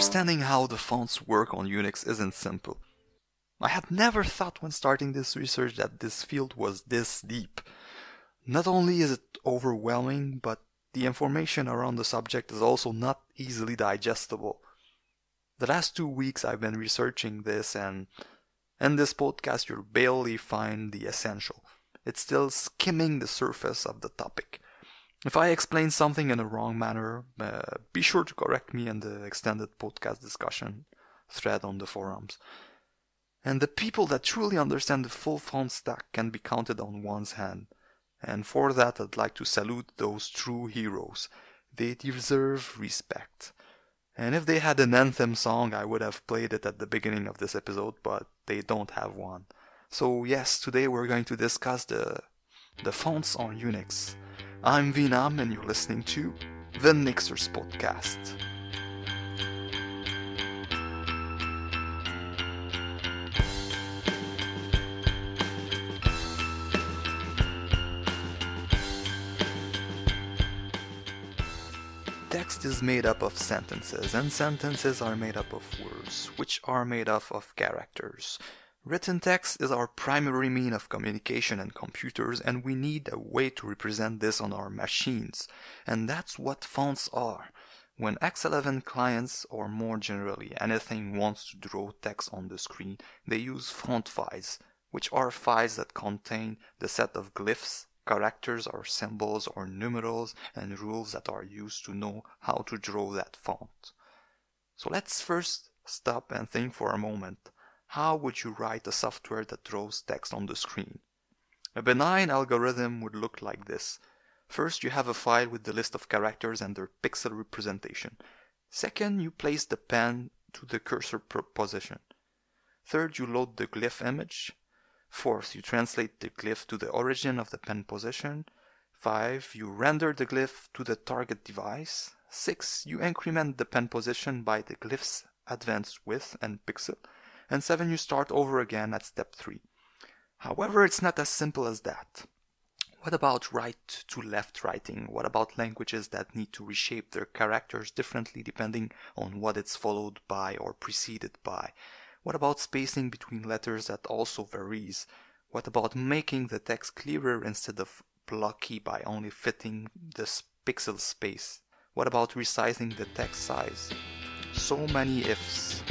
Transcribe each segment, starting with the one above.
understanding how the fonts work on Unix isn't simple. I had never thought when starting this research that this field was this deep. Not only is it overwhelming, but the information around the subject is also not easily digestible. The last two weeks I've been researching this, and in this podcast, you'll barely find the essential. It's still skimming the surface of the topic. If I explain something in a wrong manner, uh, be sure to correct me in the extended podcast discussion thread on the forums. And the people that truly understand the full font stack can be counted on one's hand. And for that, I'd like to salute those true heroes. They deserve respect. And if they had an anthem song, I would have played it at the beginning of this episode, but they don't have one. So yes, today we're going to discuss the the fonts on Unix. I'm Venam and you're listening to the Nixers Podcast. Text is made up of sentences, and sentences are made up of words, which are made up of characters. Written text is our primary mean of communication in computers, and we need a way to represent this on our machines. And that's what fonts are. When X11 clients, or more generally anything, wants to draw text on the screen, they use font files, which are files that contain the set of glyphs characters or symbols or numerals and rules that are used to know how to draw that font. So let's first stop and think for a moment. How would you write a software that draws text on the screen? A benign algorithm would look like this. First, you have a file with the list of characters and their pixel representation. Second, you place the pen to the cursor position. Third, you load the glyph image. Fourth, you translate the glyph to the origin of the pen position. 5. You render the glyph to the target device. 6. You increment the pen position by the glyph's advanced width and pixel. And 7. You start over again at step 3. However, it's not as simple as that. What about right to left writing? What about languages that need to reshape their characters differently depending on what it's followed by or preceded by? What about spacing between letters that also varies? What about making the text clearer instead of blocky by only fitting the pixel space? What about resizing the text size? So many ifs.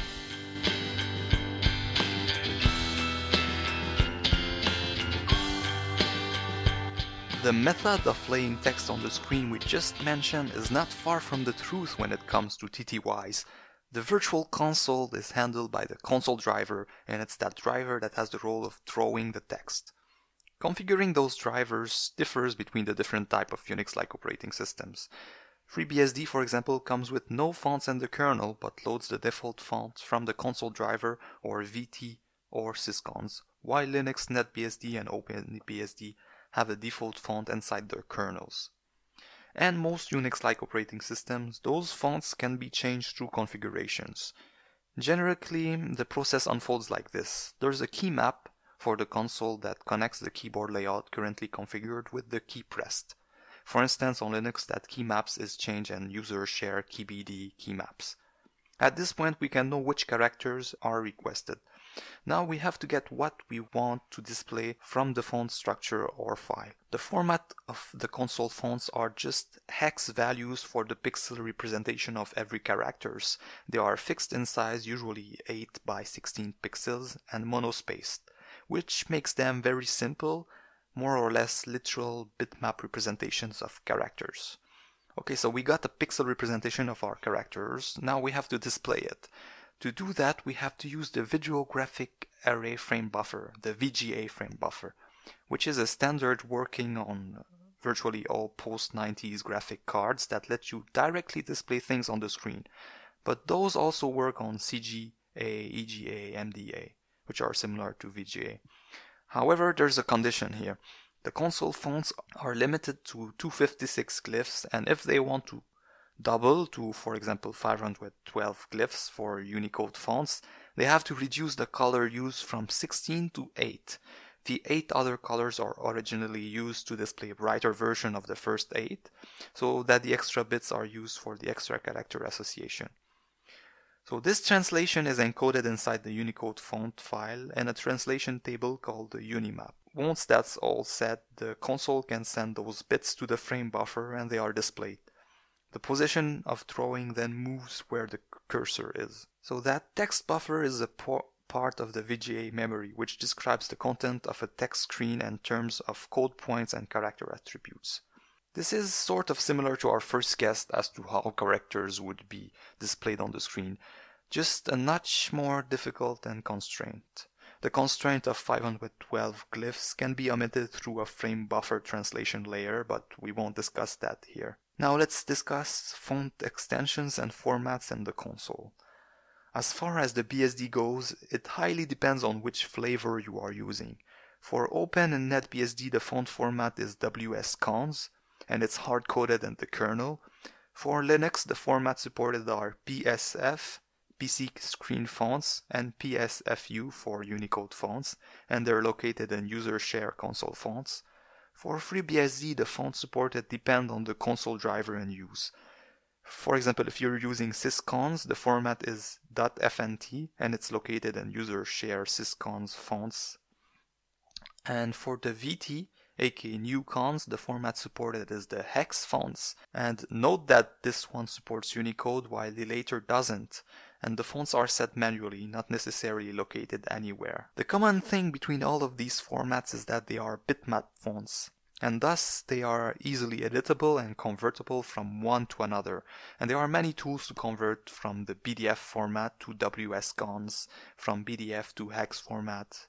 The method of laying text on the screen we just mentioned is not far from the truth when it comes to TTYs. The virtual console is handled by the console driver, and it's that driver that has the role of drawing the text. Configuring those drivers differs between the different type of Unix-like operating systems. FreeBSD, for example, comes with no fonts in the kernel, but loads the default font from the console driver or VT or syscons, while Linux, NetBSD, and OpenBSD have a default font inside their kernels and most Unix-like operating systems, those fonts can be changed through configurations. Generally, the process unfolds like this. There's a key map for the console that connects the keyboard layout currently configured with the key pressed. For instance, on Linux, that key maps is changed and users share keybd key maps. At this point, we can know which characters are requested. Now we have to get what we want to display from the font structure or file. The format of the console fonts are just hex values for the pixel representation of every characters. They are fixed in size, usually 8 by 16 pixels and monospaced, which makes them very simple, more or less literal bitmap representations of characters. Okay, so we got a pixel representation of our characters. Now we have to display it. To do that, we have to use the Video Graphic Array Frame Buffer, the VGA frame buffer, which is a standard working on virtually all post-90s graphic cards that let you directly display things on the screen. But those also work on CGA, EGA, MDA, which are similar to VGA. However, there's a condition here. The console fonts are limited to 256 glyphs, and if they want to double to, for example, 512 glyphs for Unicode fonts, they have to reduce the color use from 16 to 8. The 8 other colors are originally used to display a brighter version of the first 8, so that the extra bits are used for the extra character association. So this translation is encoded inside the Unicode font file and a translation table called the Unimap. Once that's all set, the console can send those bits to the frame buffer and they are displayed. The position of drawing then moves where the cursor is. So that text buffer is a part of the VGA memory, which describes the content of a text screen in terms of code points and character attributes. This is sort of similar to our first guess as to how characters would be displayed on the screen, just a notch more difficult and constrained. The constraint of 512 glyphs can be omitted through a frame buffer translation layer, but we won't discuss that here. Now let's discuss font extensions and formats in the console. As far as the BSD goes, it highly depends on which flavor you are using. For Open and NetBSD the font format is WSCons, and it's hard-coded in the kernel. For Linux the formats supported are PSF, PC Screen Fonts, and PSFU for Unicode fonts, and they're located in user share console fonts. For FreeBSD, the fonts supported depend on the console driver in use. For example, if you're using syscons, the format is .fnt and it's located in user share syscons fonts. And for the VT, aka newcons, the format supported is the hex fonts. And note that this one supports Unicode while the later doesn't and the fonts are set manually, not necessarily located anywhere. The common thing between all of these formats is that they are bitmap fonts, and thus they are easily editable and convertible from one to another. And there are many tools to convert from the BDF format to WSCons, from BDF to hex format,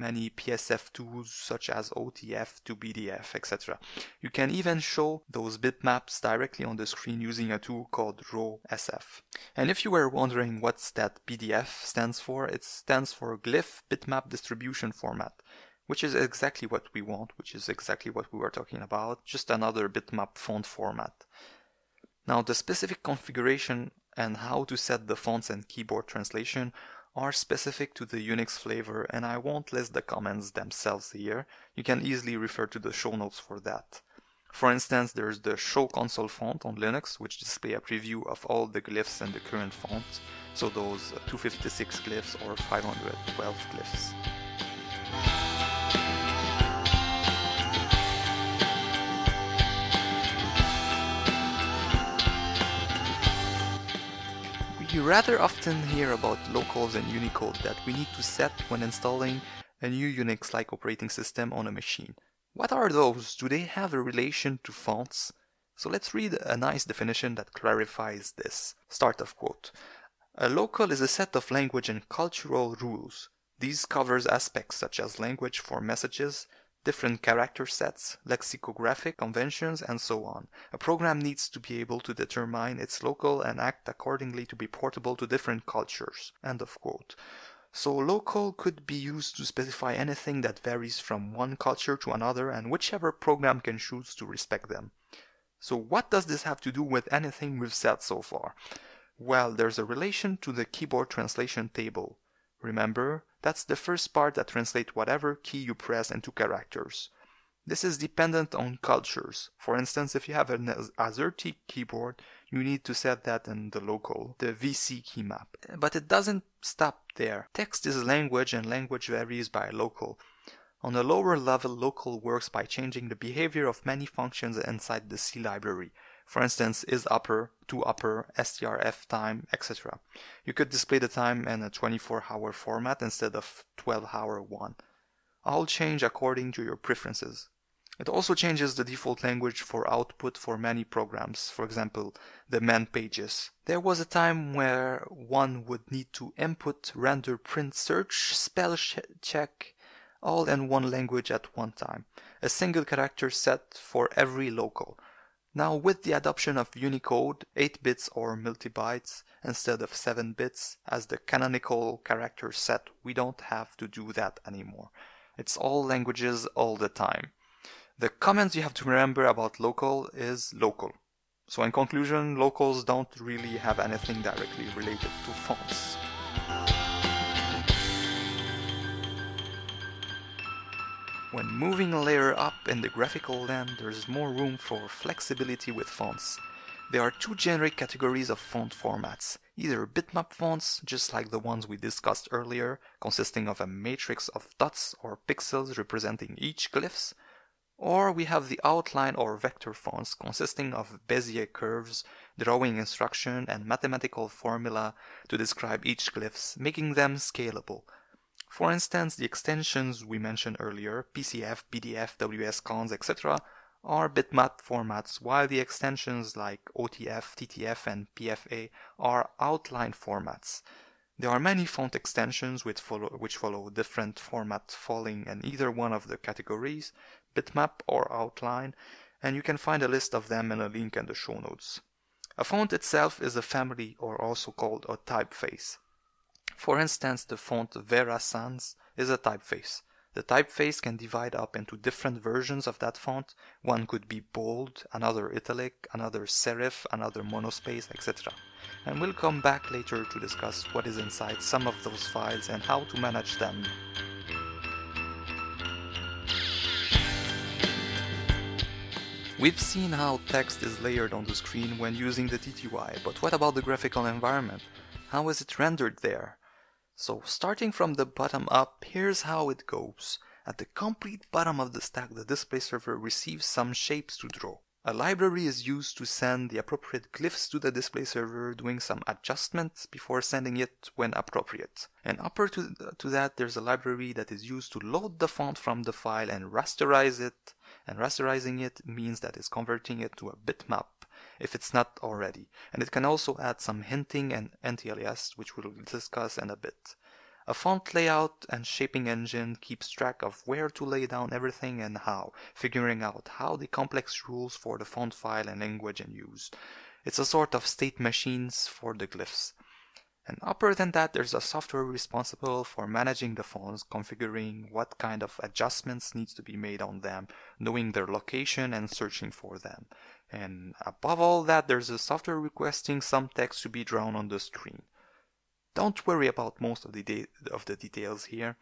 many PSF tools such as OTF to BDF, etc. You can even show those bitmaps directly on the screen using a tool called RAWSF. And if you were wondering what's that BDF stands for, it stands for Glyph Bitmap Distribution Format, which is exactly what we want, which is exactly what we were talking about, just another bitmap font format. Now the specific configuration and how to set the fonts and keyboard translation are specific to the Unix flavor and I won't list the comments themselves here. You can easily refer to the show notes for that. For instance, there's the show console font on Linux, which display a preview of all the glyphs and the current font, so those 256 glyphs or 512 glyphs. You rather often hear about locales and Unicode that we need to set when installing a new Unix-like operating system on a machine. What are those? Do they have a relation to fonts? So let's read a nice definition that clarifies this. Start of quote. A locale is a set of language and cultural rules. These covers aspects such as language for messages, different character sets, lexicographic conventions, and so on. A program needs to be able to determine its locale and act accordingly to be portable to different cultures. End of quote. So locale could be used to specify anything that varies from one culture to another and whichever program can choose to respect them. So what does this have to do with anything we've said so far? Well, there's a relation to the keyboard translation table. Remember, that's the first part that translates whatever key you press into characters. This is dependent on cultures. For instance, if you have an AZERTY keyboard, you need to set that in the locale, the VC key map. But it doesn't stop there. Text is language and language varies by locale. On a lower level, locale works by changing the behavior of many functions inside the C library for instance, is upper, to upper, strftime, etc. You could display the time in a 24 hour format instead of 12 hour one. All change according to your preferences. It also changes the default language for output for many programs, for example, the man pages. There was a time where one would need to input, render, print, search, spell check, all in one language at one time. A single character set for every locale. Now with the adoption of Unicode, 8 bits or multibytes instead of 7 bits as the canonical character set, we don't have to do that anymore. It's all languages all the time. The comments you have to remember about locale is locale. So in conclusion, locales don't really have anything directly related to fonts. When moving a layer up in the graphical land, there's more room for flexibility with fonts. There are two generic categories of font formats, either bitmap fonts, just like the ones we discussed earlier, consisting of a matrix of dots or pixels representing each glyphs, or we have the outline or vector fonts consisting of Bezier curves, drawing instruction, and mathematical formula to describe each glyphs, making them scalable. For instance, the extensions we mentioned earlier, PCF, BDF, WSCons, etc., are bitmap formats, while the extensions like OTF, TTF, and PFA are outline formats. There are many font extensions which follow, which follow different formats falling in either one of the categories, bitmap or outline, and you can find a list of them in a link in the show notes. A font itself is a family or also called a typeface. For instance, the font Vera Sans is a typeface. The typeface can divide up into different versions of that font. One could be bold, another italic, another serif, another monospace, etc. And we'll come back later to discuss what is inside some of those files and how to manage them. We've seen how text is layered on the screen when using the TTY, but what about the graphical environment? How is it rendered there? So starting from the bottom up, here's how it goes. At the complete bottom of the stack, the display server receives some shapes to draw. A library is used to send the appropriate glyphs to the display server, doing some adjustments before sending it when appropriate. And upper to, to that, there's a library that is used to load the font from the file and rasterize it. And rasterizing it means that it's converting it to a bitmap if it's not already. And it can also add some hinting and anti-alias, which we'll discuss in a bit. A font layout and shaping engine keeps track of where to lay down everything and how, figuring out how the complex rules for the font file and language in use. It's a sort of state machines for the glyphs. And upper than that, there's a software responsible for managing the fonts, configuring what kind of adjustments needs to be made on them, knowing their location and searching for them. And above all that, there's a software requesting some text to be drawn on the screen. Don't worry about most of the, de- of the details here.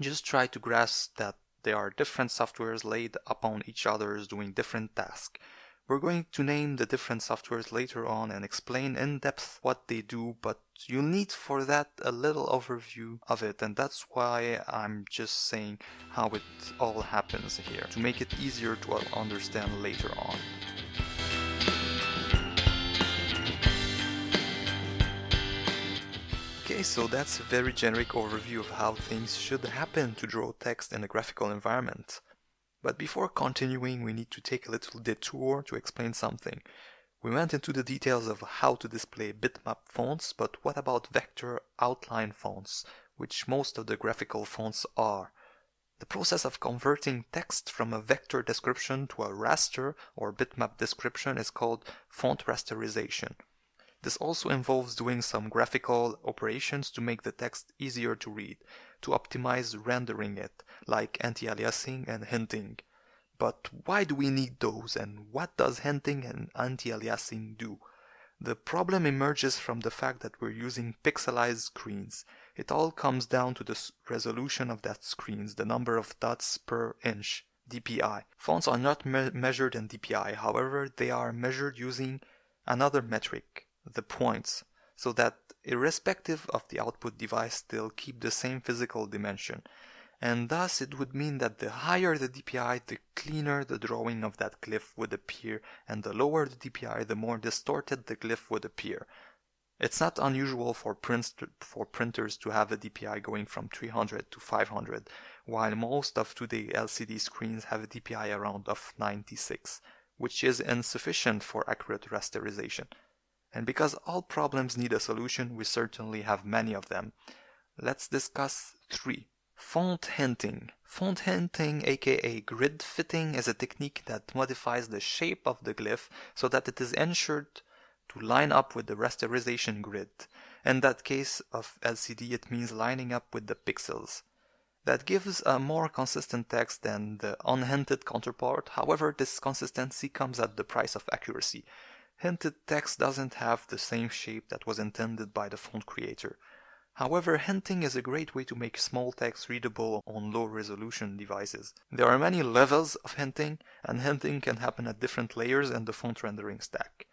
Just try to grasp that there are different softwares laid upon each other doing different tasks. We're going to name the different softwares later on and explain in depth what they do, but you need for that a little overview of it, and that's why I'm just saying how it all happens here, to make it easier to understand later on. Okay, so that's a very generic overview of how things should happen to draw text in a graphical environment. But before continuing, we need to take a little detour to explain something. We went into the details of how to display bitmap fonts, but what about vector outline fonts, which most of the graphical fonts are? The process of converting text from a vector description to a raster or bitmap description is called font rasterization. This also involves doing some graphical operations to make the text easier to read, to optimize rendering it, like anti-aliasing and hinting. But why do we need those and what does hinting and anti-aliasing do? The problem emerges from the fact that we're using pixelized screens. It all comes down to the resolution of that screens, the number of dots per inch, DPI. Fonts are not me- measured in DPI, however, they are measured using another metric, the points so that irrespective of the output device they'll keep the same physical dimension and thus it would mean that the higher the DPI, the cleaner the drawing of that glyph would appear, and the lower the DPI, the more distorted the glyph would appear. It's not unusual for, prints for printers to have a DPI going from 300 to 500, while most of today LCD screens have a DPI around of 96, which is insufficient for accurate rasterization. And because all problems need a solution, we certainly have many of them. Let's discuss three. Font hinting. Font hinting, aka grid fitting, is a technique that modifies the shape of the glyph so that it is ensured to line up with the rasterization grid. In that case of LCD, it means lining up with the pixels. That gives a more consistent text than the unhinted counterpart. However, this consistency comes at the price of accuracy. Hinted text doesn't have the same shape that was intended by the font creator. However, hinting is a great way to make small text readable on low resolution devices. There are many levels of hinting, and hinting can happen at different layers in the font rendering stack.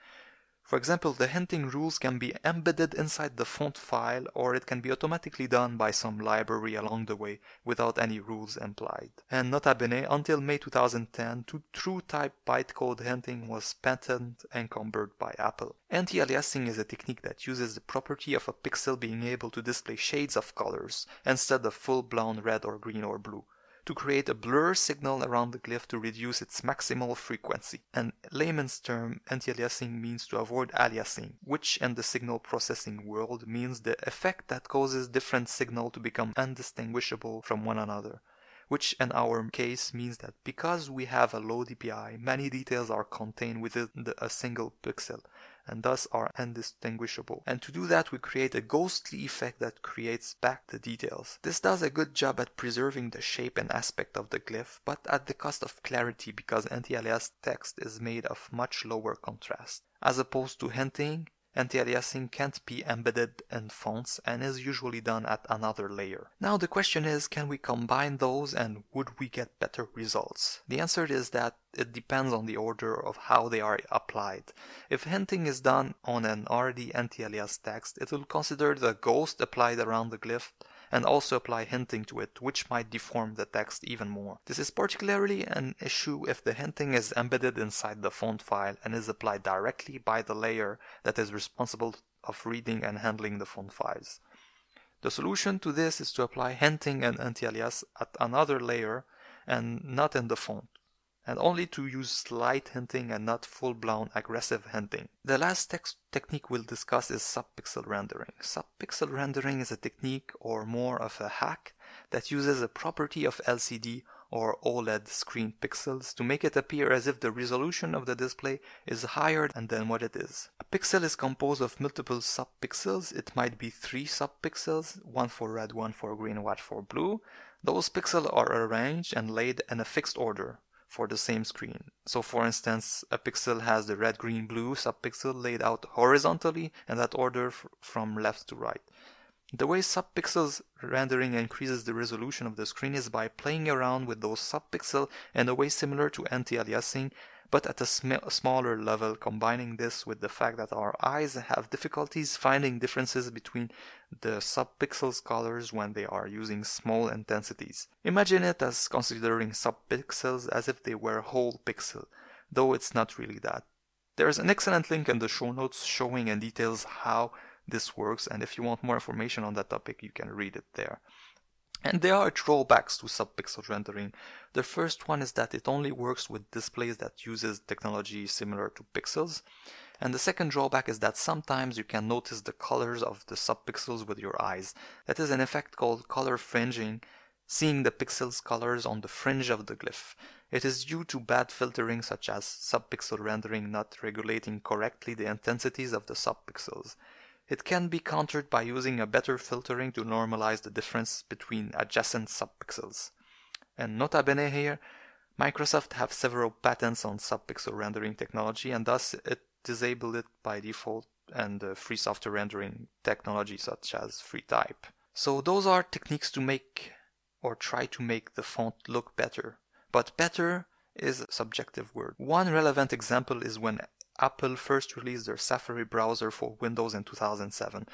For example, the hinting rules can be embedded inside the font file or it can be automatically done by some library along the way without any rules implied. And nota bene, until May 2010, true type bytecode hinting was patent encumbered by Apple. Anti-aliasing is a technique that uses the property of a pixel being able to display shades of colors instead of full-blown red or green or blue to create a blur signal around the glyph to reduce its maximal frequency. And layman's term, anti-aliasing means to avoid aliasing, which in the signal processing world means the effect that causes different signal to become undistinguishable from one another which in our case means that because we have a low DPI, many details are contained within the, a single pixel and thus are undistinguishable. And to do that, we create a ghostly effect that creates back the details. This does a good job at preserving the shape and aspect of the glyph, but at the cost of clarity because anti-alias text is made of much lower contrast. As opposed to hinting, Anti-aliasing can't be embedded in fonts and is usually done at another layer. Now the question is, can we combine those and would we get better results? The answer is that it depends on the order of how they are applied. If hinting is done on an already anti-alias text, it will consider the ghost applied around the glyph and also apply hinting to it, which might deform the text even more. This is particularly an issue if the hinting is embedded inside the font file and is applied directly by the layer that is responsible of reading and handling the font files. The solution to this is to apply hinting and anti-alias at another layer and not in the font and only to use slight hinting and not full-blown aggressive hinting. The last technique we'll discuss is subpixel rendering. Subpixel rendering is a technique or more of a hack that uses a property of LCD or OLED screen pixels to make it appear as if the resolution of the display is higher than what it is. A pixel is composed of multiple subpixels. It might be three subpixels, one for red, one for green, one for blue. Those pixels are arranged and laid in a fixed order for the same screen. So for instance, a pixel has the red, green, blue subpixel laid out horizontally in that order f- from left to right. The way subpixels rendering increases the resolution of the screen is by playing around with those subpixels in a way similar to anti-aliasing but at a sm- smaller level, combining this with the fact that our eyes have difficulties finding differences between the subpixels colors when they are using small intensities. Imagine it as considering subpixels as if they were whole pixel, though it's not really that. There's an excellent link in the show notes showing in details how this works, and if you want more information on that topic, you can read it there. And there are drawbacks to subpixel rendering. The first one is that it only works with displays that uses technology similar to pixels. And the second drawback is that sometimes you can notice the colors of the subpixels with your eyes. That is an effect called color fringing, seeing the pixels colors on the fringe of the glyph. It is due to bad filtering such as subpixel rendering not regulating correctly the intensities of the subpixels. It can be countered by using a better filtering to normalize the difference between adjacent subpixels. And nota bene here, Microsoft have several patents on subpixel rendering technology and thus it disabled it by default and uh, free software rendering technology such as FreeType. So those are techniques to make or try to make the font look better. But better is a subjective word. One relevant example is when Apple first released their Safari browser for Windows in 2007.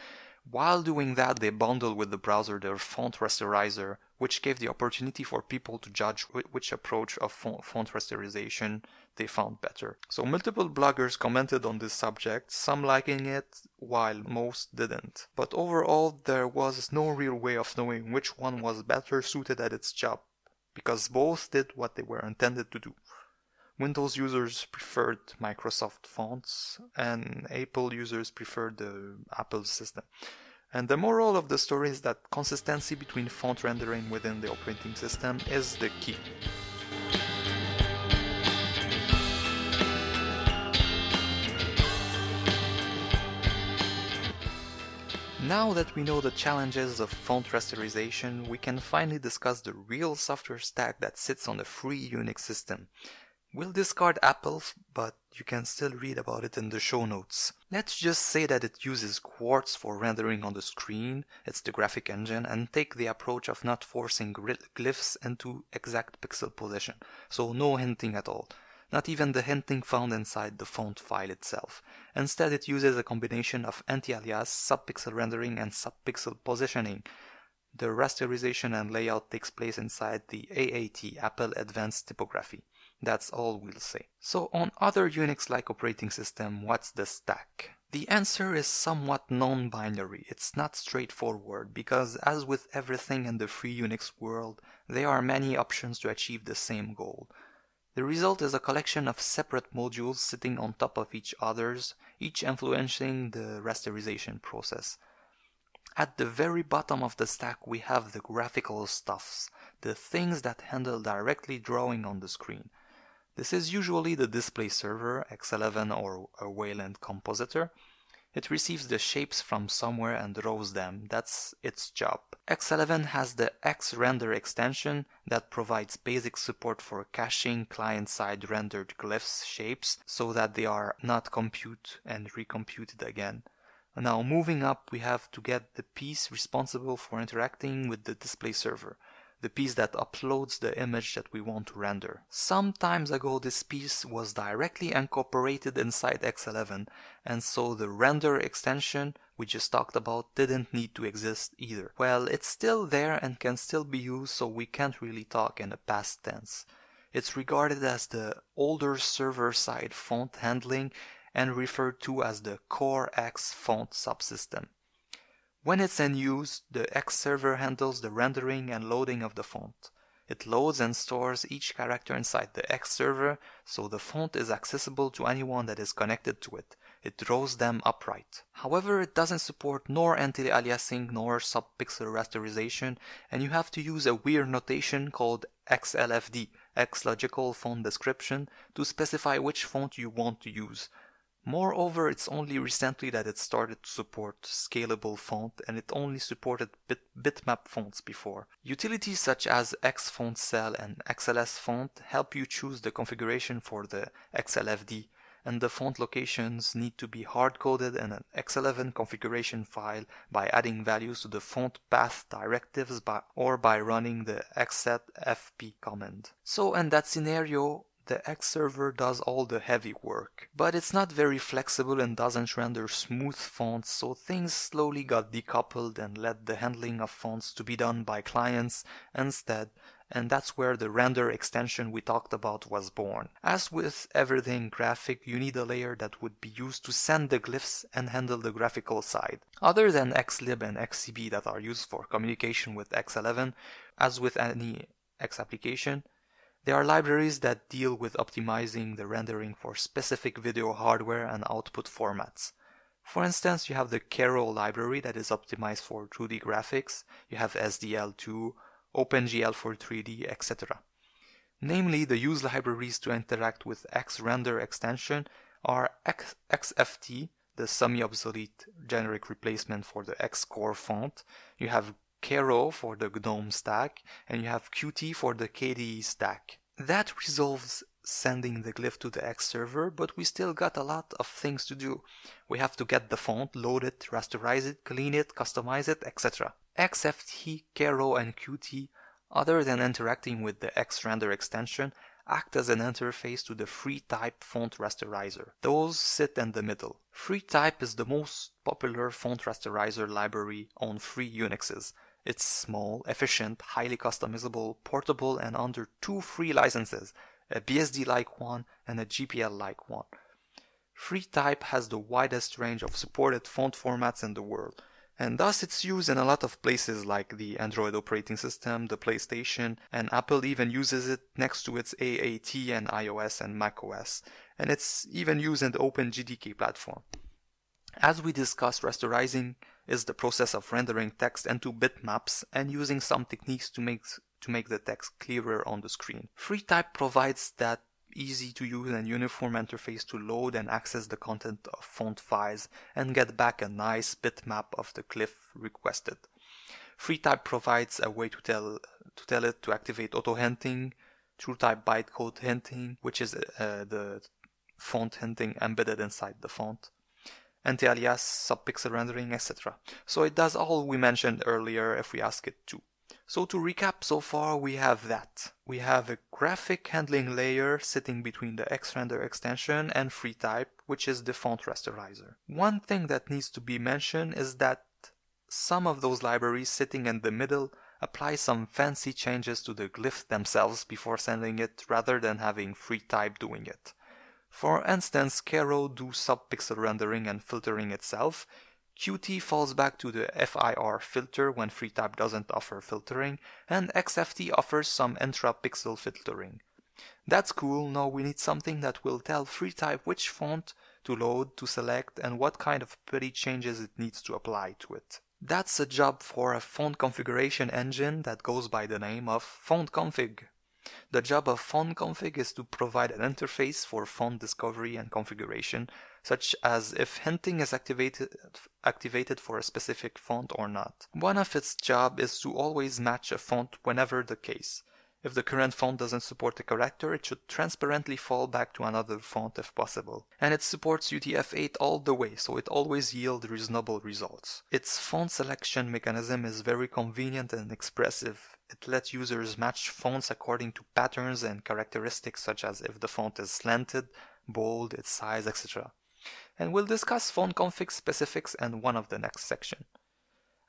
While doing that, they bundled with the browser their font rasterizer, which gave the opportunity for people to judge which approach of font rasterization they found better. So multiple bloggers commented on this subject, some liking it while most didn't. But overall, there was no real way of knowing which one was better suited at its job, because both did what they were intended to do. Windows users preferred Microsoft fonts and Apple users preferred the Apple system. And the moral of the story is that consistency between font rendering within the operating system is the key. Now that we know the challenges of font rasterization, we can finally discuss the real software stack that sits on a free Unix system. We'll discard Apple, but you can still read about it in the show notes. Let's just say that it uses Quartz for rendering on the screen, it's the graphic engine, and take the approach of not forcing glyphs into exact pixel position, so no hinting at all. not even the hinting found inside the font file itself. Instead, it uses a combination of anti-alias, subpixel rendering, and subpixel positioning. The rasterization and layout takes place inside the AAT, Apple Advanced Typography. That's all we'll say. So on other Unix-like operating system, what's the stack? The answer is somewhat non-binary. It's not straightforward because as with everything in the free Unix world, there are many options to achieve the same goal. The result is a collection of separate modules sitting on top of each others, each influencing the rasterization process. At the very bottom of the stack we have the graphical stuffs, the things that handle directly drawing on the screen. This is usually the display server, X11 or a Wayland compositor. It receives the shapes from somewhere and draws them. That's its job. X11 has the X-Render extension that provides basic support for caching client-side rendered glyphs shapes so that they are not compute and recomputed again. Now moving up we have to get the piece responsible for interacting with the display server the piece that uploads the image that we want to render. Some times ago this piece was directly incorporated inside X11 and so the render extension we just talked about didn't need to exist either. Well, it's still there and can still be used so we can't really talk in a past tense. It's regarded as the older server-side font handling and referred to as the Core X font subsystem. When it's in use, the X server handles the rendering and loading of the font. It loads and stores each character inside the X server, so the font is accessible to anyone that is connected to it. It draws them upright. However, it doesn't support nor anti-aliasing nor subpixel rasterization, and you have to use a weird notation called XLFD, X Logical Font Description, to specify which font you want to use. Moreover, it's only recently that it started to support scalable font and it only supported bit bitmap fonts before. Utilities such as xfontsel and XLSFont help you choose the configuration for the XLFD and the font locations need to be hard-coded in an X11 configuration file by adding values to the font path directives by, or by running the xsetfp command. So in that scenario, the X server does all the heavy work. But it's not very flexible and doesn't render smooth fonts, so things slowly got decoupled and led the handling of fonts to be done by clients instead, and that's where the render extension we talked about was born. As with everything graphic, you need a layer that would be used to send the glyphs and handle the graphical side. Other than xlib and xcb that are used for communication with X11, as with any X application, there are libraries that deal with optimizing the rendering for specific video hardware and output formats. For instance, you have the Cairo library that is optimized for 2D graphics, you have SDL2, OpenGL for 3D, etc. Namely, the used libraries to interact with XRender extension are X- XFT, the semi-obsolete generic replacement for the Xcore font. You have Cairo for the GNOME stack, and you have Qt for the KDE stack. That resolves sending the glyph to the X server, but we still got a lot of things to do. We have to get the font, load it, rasterize it, clean it, customize it, etc. XFT, Cairo, and Qt, other than interacting with the XRender extension, act as an interface to the FreeType font rasterizer. Those sit in the middle. FreeType is the most popular font rasterizer library on free Unixes. It's small, efficient, highly customizable, portable, and under two free licenses, a BSD-like one and a GPL-like one. FreeType has the widest range of supported font formats in the world, and thus it's used in a lot of places like the Android operating system, the PlayStation, and Apple even uses it next to its AAT and iOS and macOS, and it's even used in the OpenJDK platform. As we discussed, rasterizing is the process of rendering text into bitmaps and using some techniques to make to make the text clearer on the screen. FreeType provides that easy to use and uniform interface to load and access the content of font files and get back a nice bitmap of the glyph requested. FreeType provides a way to tell to tell it to activate auto hinting, TrueType bytecode hinting, which is uh, the font hinting embedded inside the font anti-alias, subpixel rendering, etc. So it does all we mentioned earlier if we ask it to. So to recap, so far we have that. we have a graphic handling layer sitting between the Xrender extension and FreeType, which is the font rasterizer. One thing that needs to be mentioned is that some of those libraries sitting in the middle apply some fancy changes to the glyphs themselves before sending it rather than having FreeType doing it. For instance, Cairo do subpixel rendering and filtering itself, Qt falls back to the FIR filter when FreeType doesn't offer filtering, and XFT offers some intra-pixel filtering. That's cool, now we need something that will tell FreeType which font to load, to select, and what kind of pretty changes it needs to apply to it. That's a job for a font configuration engine that goes by the name of FontConfig. The job of FontConfig is to provide an interface for font discovery and configuration, such as if hinting is activated, activated for a specific font or not. One of its job is to always match a font whenever the case. If the current font doesn't support a character, it should transparently fall back to another font if possible. And it supports UTF-8 all the way, so it always yields reasonable results. Its font selection mechanism is very convenient and expressive. It lets users match fonts according to patterns and characteristics such as if the font is slanted, bold, its size, etc. And we'll discuss font config specifics in one of the next section.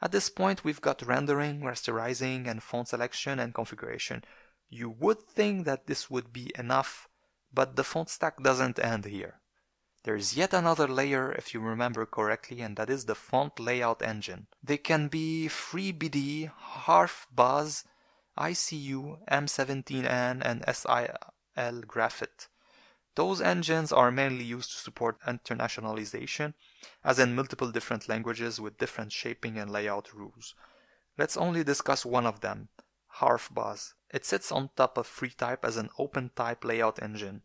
At this point we've got rendering, rasterizing, and font selection and configuration. You would think that this would be enough, but the font stack doesn't end here. There's yet another layer if you remember correctly and that is the font layout engine. They can be FriBidi, HarfBuzz, ICU, M17N and SIL Graphite. Those engines are mainly used to support internationalization, as in multiple different languages with different shaping and layout rules. Let's only discuss one of them, HarfBuzz. It sits on top of FreeType as an open type layout engine.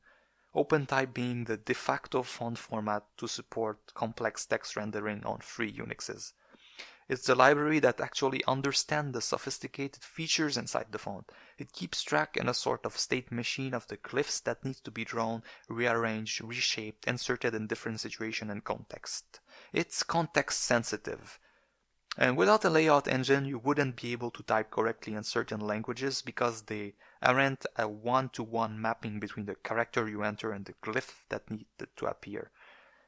OpenType being the de facto font format to support complex text rendering on free Unixes. It's the library that actually understands the sophisticated features inside the font. It keeps track in a sort of state machine of the glyphs that needs to be drawn, rearranged, reshaped, inserted in different situation and context. It's context sensitive. And without a layout engine, you wouldn't be able to type correctly in certain languages because they aren't a one-to-one mapping between the character you enter and the glyph that needed to appear.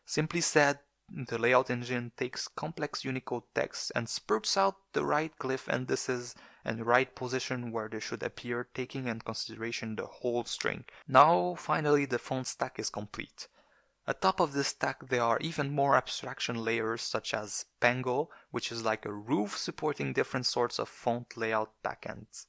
Simply said, the layout engine takes complex Unicode text and spurts out the right glyph indices and right position where they should appear, taking in consideration the whole string. Now, finally, the font stack is complete. Atop of this stack there are even more abstraction layers such as Pango, which is like a roof supporting different sorts of font layout backends.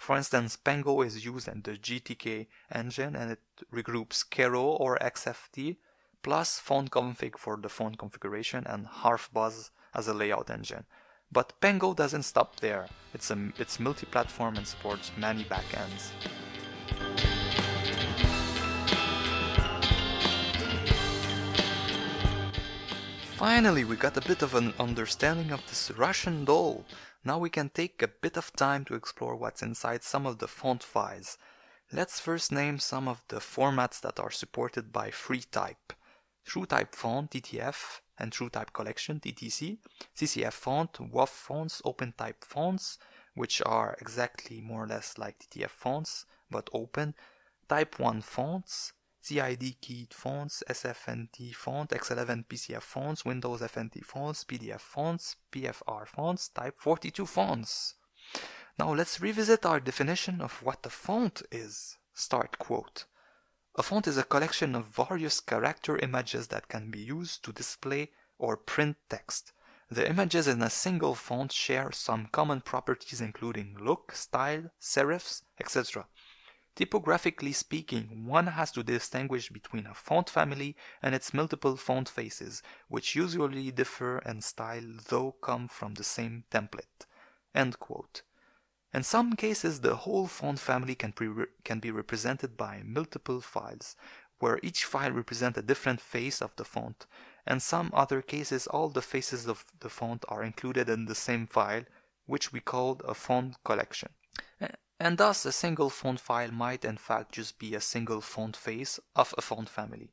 For instance, Pango is used in the GTK engine and it regroups Cairo or XFT plus font config for the font configuration and HarfBuzz as a layout engine. But Pango doesn't stop there. It's, a, it's multi-platform and supports many backends. Finally, we got a bit of an understanding of this Russian doll. Now we can take a bit of time to explore what's inside some of the font files. Let's first name some of the formats that are supported by FreeType. TrueType font, TTF, and TrueType collection, TTC, CCF font, WOFF fonts, OpenType fonts, which are exactly more or less like TTF fonts, but open, Type 1 fonts, CID keyed fonts, SFNT font, X11 PCF fonts, Windows FNT fonts, BDF fonts, PFR fonts, Type 42 fonts. Now let's revisit our definition of what a font is. Start quote. A font is a collection of various character images that can be used to display or print text. The images in a single font share some common properties including look, style, serifs, etc. Typographically speaking, one has to distinguish between a font family and its multiple font faces, which usually differ in style though come from the same template. In some cases, the whole font family can, can be represented by multiple files, where each file represents a different face of the font. In some other cases, all the faces of the font are included in the same file, which we call a font collection. And thus, a single font file might in fact just be a single font face of a font family.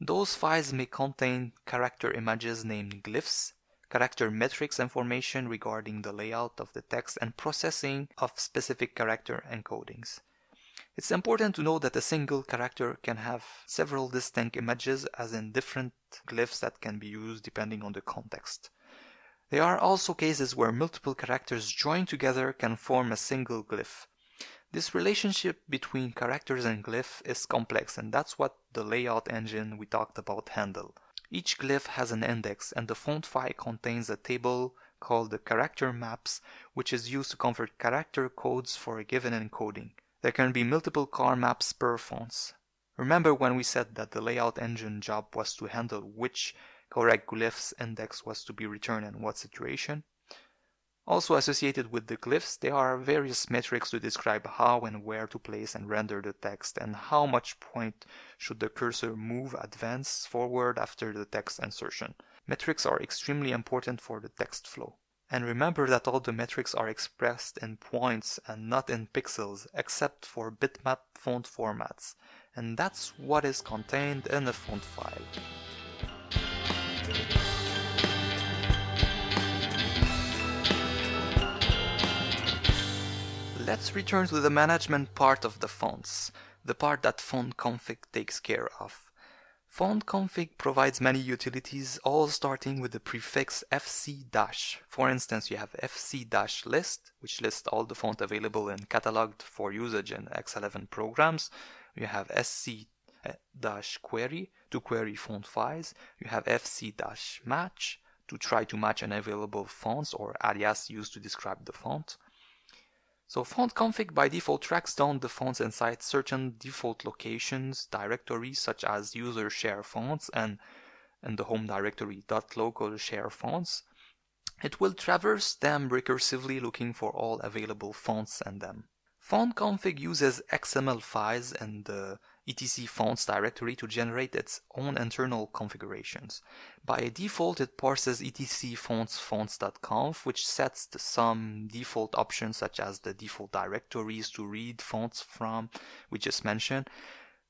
Those files may contain character images named glyphs, character metrics information regarding the layout of the text, and processing of specific character encodings. It's important to know that a single character can have several distinct images as in different glyphs that can be used depending on the context. There are also cases where multiple characters joined together can form a single glyph. This relationship between characters and glyph is complex and that's what the layout engine we talked about handle. Each glyph has an index and the font file contains a table called the character maps which is used to convert character codes for a given encoding. There can be multiple car maps per fonts. Remember when we said that the layout engine job was to handle which correct glyphs index was to be returned in what situation? Also associated with the glyphs, there are various metrics to describe how and where to place and render the text and how much point should the cursor move, advance, forward after the text insertion. Metrics are extremely important for the text flow. And remember that all the metrics are expressed in points and not in pixels, except for bitmap font formats. And that's what is contained in a font file. Let's return to the management part of the fonts, the part that font config takes care of. Font config provides many utilities, all starting with the prefix fc dash. For instance, you have fc dash list, which lists all the font available and cataloged for usage in X11 programs. You have fc dash query to query font files. You have fc dash match to try to match unavailable fonts or alias used to describe the font. So font config by default tracks down the fonts inside certain default locations, directories such as user share fonts and in the home directory dot .local share fonts. It will traverse them recursively looking for all available fonts and them. Font config uses XML files in the etc fonts directory to generate its own internal configurations. By default, it parses etc fonts fonts.conf, which sets some default options such as the default directories to read fonts from, we just mentioned.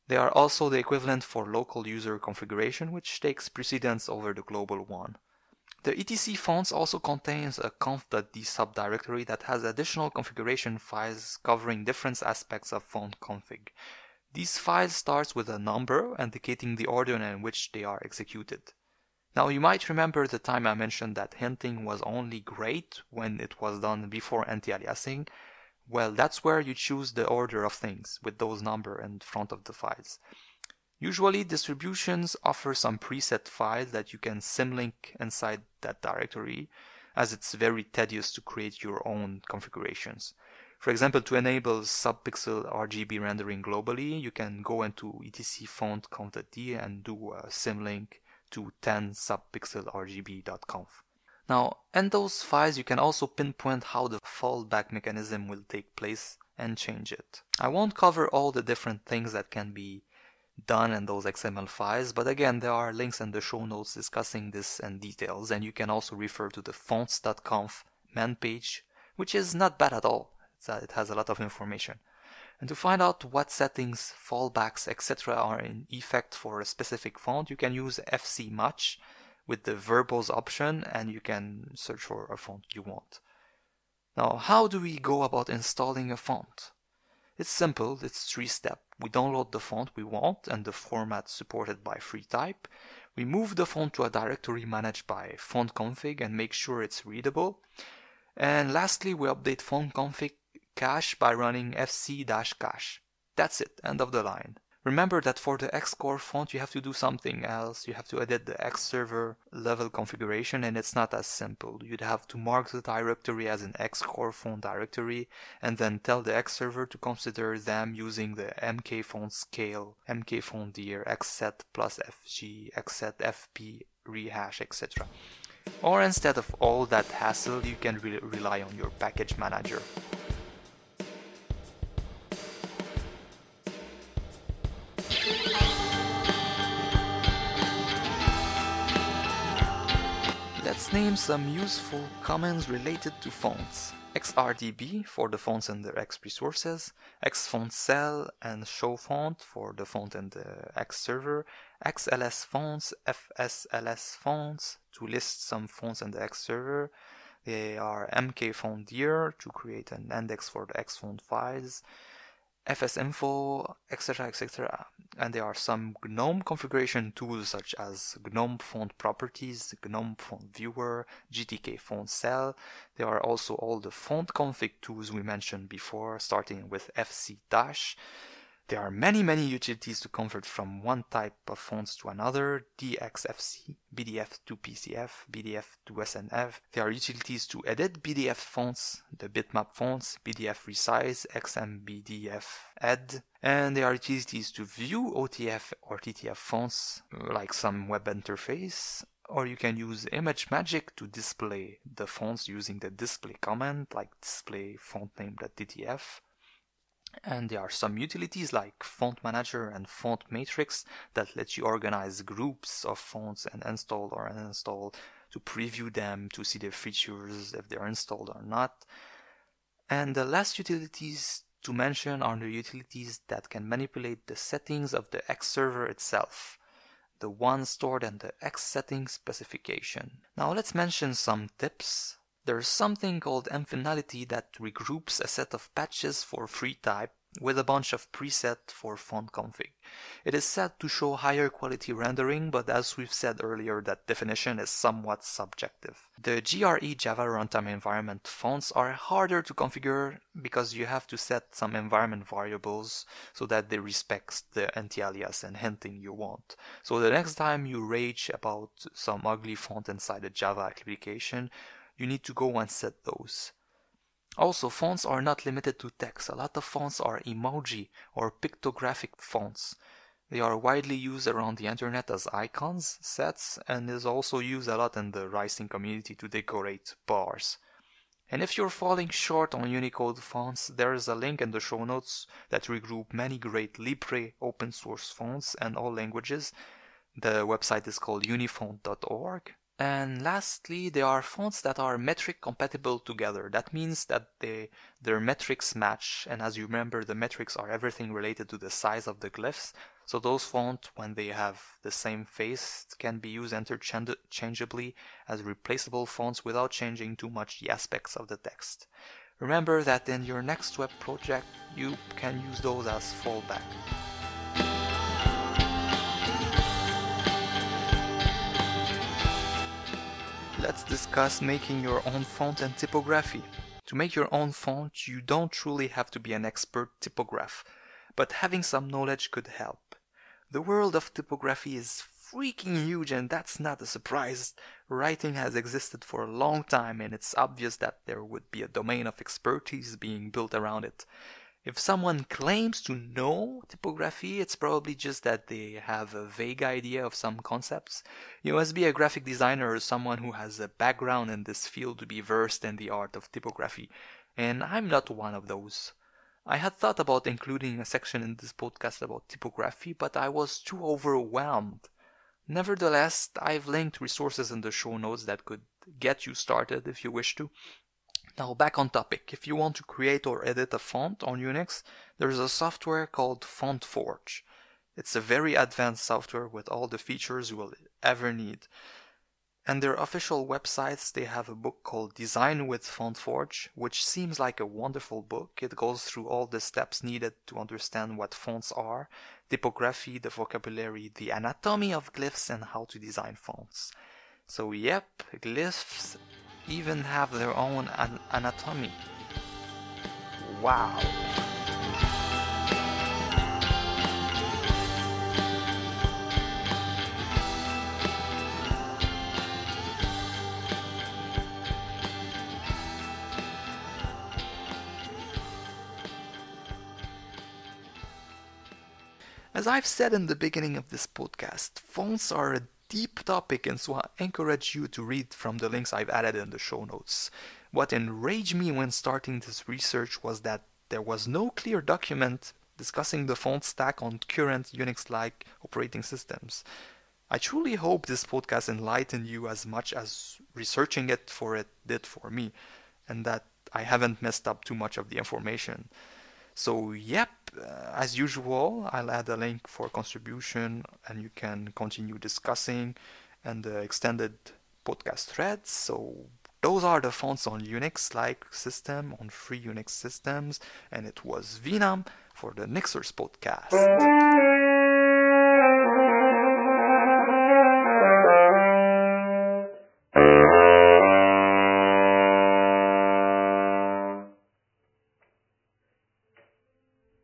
They are also the equivalent for local user configuration, which takes precedence over the global one. The etc fonts also contains a conf.d subdirectory that has additional configuration files covering different aspects of font config. These files starts with a number indicating the order in which they are executed. Now you might remember the time I mentioned that hinting was only great when it was done before anti-aliasing. Well, that's where you choose the order of things with those number in front of the files. Usually distributions offer some preset files that you can symlink inside that directory as it's very tedious to create your own configurations. For example, to enable subpixel RGB rendering globally, you can go into etc font and do a symlink to 10 subpixel RGB.conf. Now, in those files, you can also pinpoint how the fallback mechanism will take place and change it. I won't cover all the different things that can be done in those XML files, but again, there are links in the show notes discussing this in details, and you can also refer to the fonts.conf man page, which is not bad at all it has a lot of information. And to find out what settings, fallbacks, etc. are in effect for a specific font, you can use FC match with the verbose option and you can search for a font you want. Now, how do we go about installing a font? It's simple, it's three step. We download the font we want and the format supported by FreeType. We move the font to a directory managed by font config and make sure it's readable. And lastly, we update font config cache by running fc-cache. That's it, end of the line. Remember that for the Xcore font you have to do something else. You have to edit the X server level configuration and it's not as simple. You'd have to mark the directory as an Xcore font directory and then tell the X server to consider them using the mk font scale, mk font dir, xset plus fp, xset fp, rehash, etc. Or instead of all that hassle, you can re- rely on your package manager. Let's name some useful commands related to fonts. XRDB for the fonts and their X resources, xfontsel and showfont for the font and the X server, XLS fonts, FSLS fonts to list some fonts in the X server. They are mkfontdir to create an index for the xfont files, fsinfo, etc., etc. And there are some GNOME configuration tools such as GNOME Font Properties, GNOME Font Viewer, GTK Font Cell. There are also all the font config tools we mentioned before, starting with FC Dash. There are many, many utilities to convert from one type of fonts to another, DXFC, BDF to PCF, BDF to SNF. There are utilities to edit BDF fonts, the bitmap fonts, BDF resize, XMBDF add, and there are utilities to view OTF or TTF fonts, like some web interface, or you can use ImageMagick to display the fonts using the display command, like display font name.ttf. And there are some utilities like Font Manager and Font Matrix that let you organize groups of fonts and install or uninstall to preview them to see their features if they're installed or not. And the last utilities to mention are the utilities that can manipulate the settings of the X server itself, the one stored in the X settings specification. Now let's mention some tips there's something called Infinality that regroups a set of patches for FreeType with a bunch of preset for font config. It is said to show higher quality rendering, but as we've said earlier, that definition is somewhat subjective. The JRE Java runtime environment fonts are harder to configure because you have to set some environment variables so that they respect the anti-alias and hinting you want. So the next time you rage about some ugly font inside a Java application, you need to go and set those. Also, fonts are not limited to text. A lot of fonts are emoji or pictographic fonts. They are widely used around the internet as icons, sets, and is also used a lot in the ricing community to decorate bars. And if you're falling short on Unicode fonts, there is a link in the show notes that regroup many great Libre open source fonts and all languages. The website is called unifont.org. And lastly, there are fonts that are metric compatible together. That means that they, their metrics match. And as you remember, the metrics are everything related to the size of the glyphs. So those fonts, when they have the same face, can be used interchangeably as replaceable fonts without changing too much the aspects of the text. Remember that in your next web project, you can use those as fallback. Let's discuss making your own font and typography. To make your own font, you don't truly have to be an expert typograph, but having some knowledge could help. The world of typography is freaking huge and that's not a surprise. Writing has existed for a long time and it's obvious that there would be a domain of expertise being built around it. If someone claims to know typography, it's probably just that they have a vague idea of some concepts. You must be a graphic designer or someone who has a background in this field to be versed in the art of typography, and I'm not one of those. I had thought about including a section in this podcast about typography, but I was too overwhelmed. Nevertheless, I've linked resources in the show notes that could get you started if you wish to. Now back on topic. If you want to create or edit a font on Unix, there's a software called FontForge. It's a very advanced software with all the features you will ever need. And their official websites, they have a book called Design with FontForge, which seems like a wonderful book. It goes through all the steps needed to understand what fonts are, typography, the vocabulary, the anatomy of glyphs, and how to design fonts. So, yep, glyphs even have their own an anatomy. Wow. As I've said in the beginning of this podcast, fonts are a deep topic, and so I encourage you to read from the links I've added in the show notes. What enraged me when starting this research was that there was no clear document discussing the font stack on current Unix like operating systems. I truly hope this podcast enlightened you as much as researching it for it did for me, and that I haven't messed up too much of the information. So, yep, Uh, as usual, I'll add a link for contribution and you can continue discussing and the extended podcast threads. So, those are the fonts on Unix like system, on free Unix systems, and it was Venam for the nixers podcast.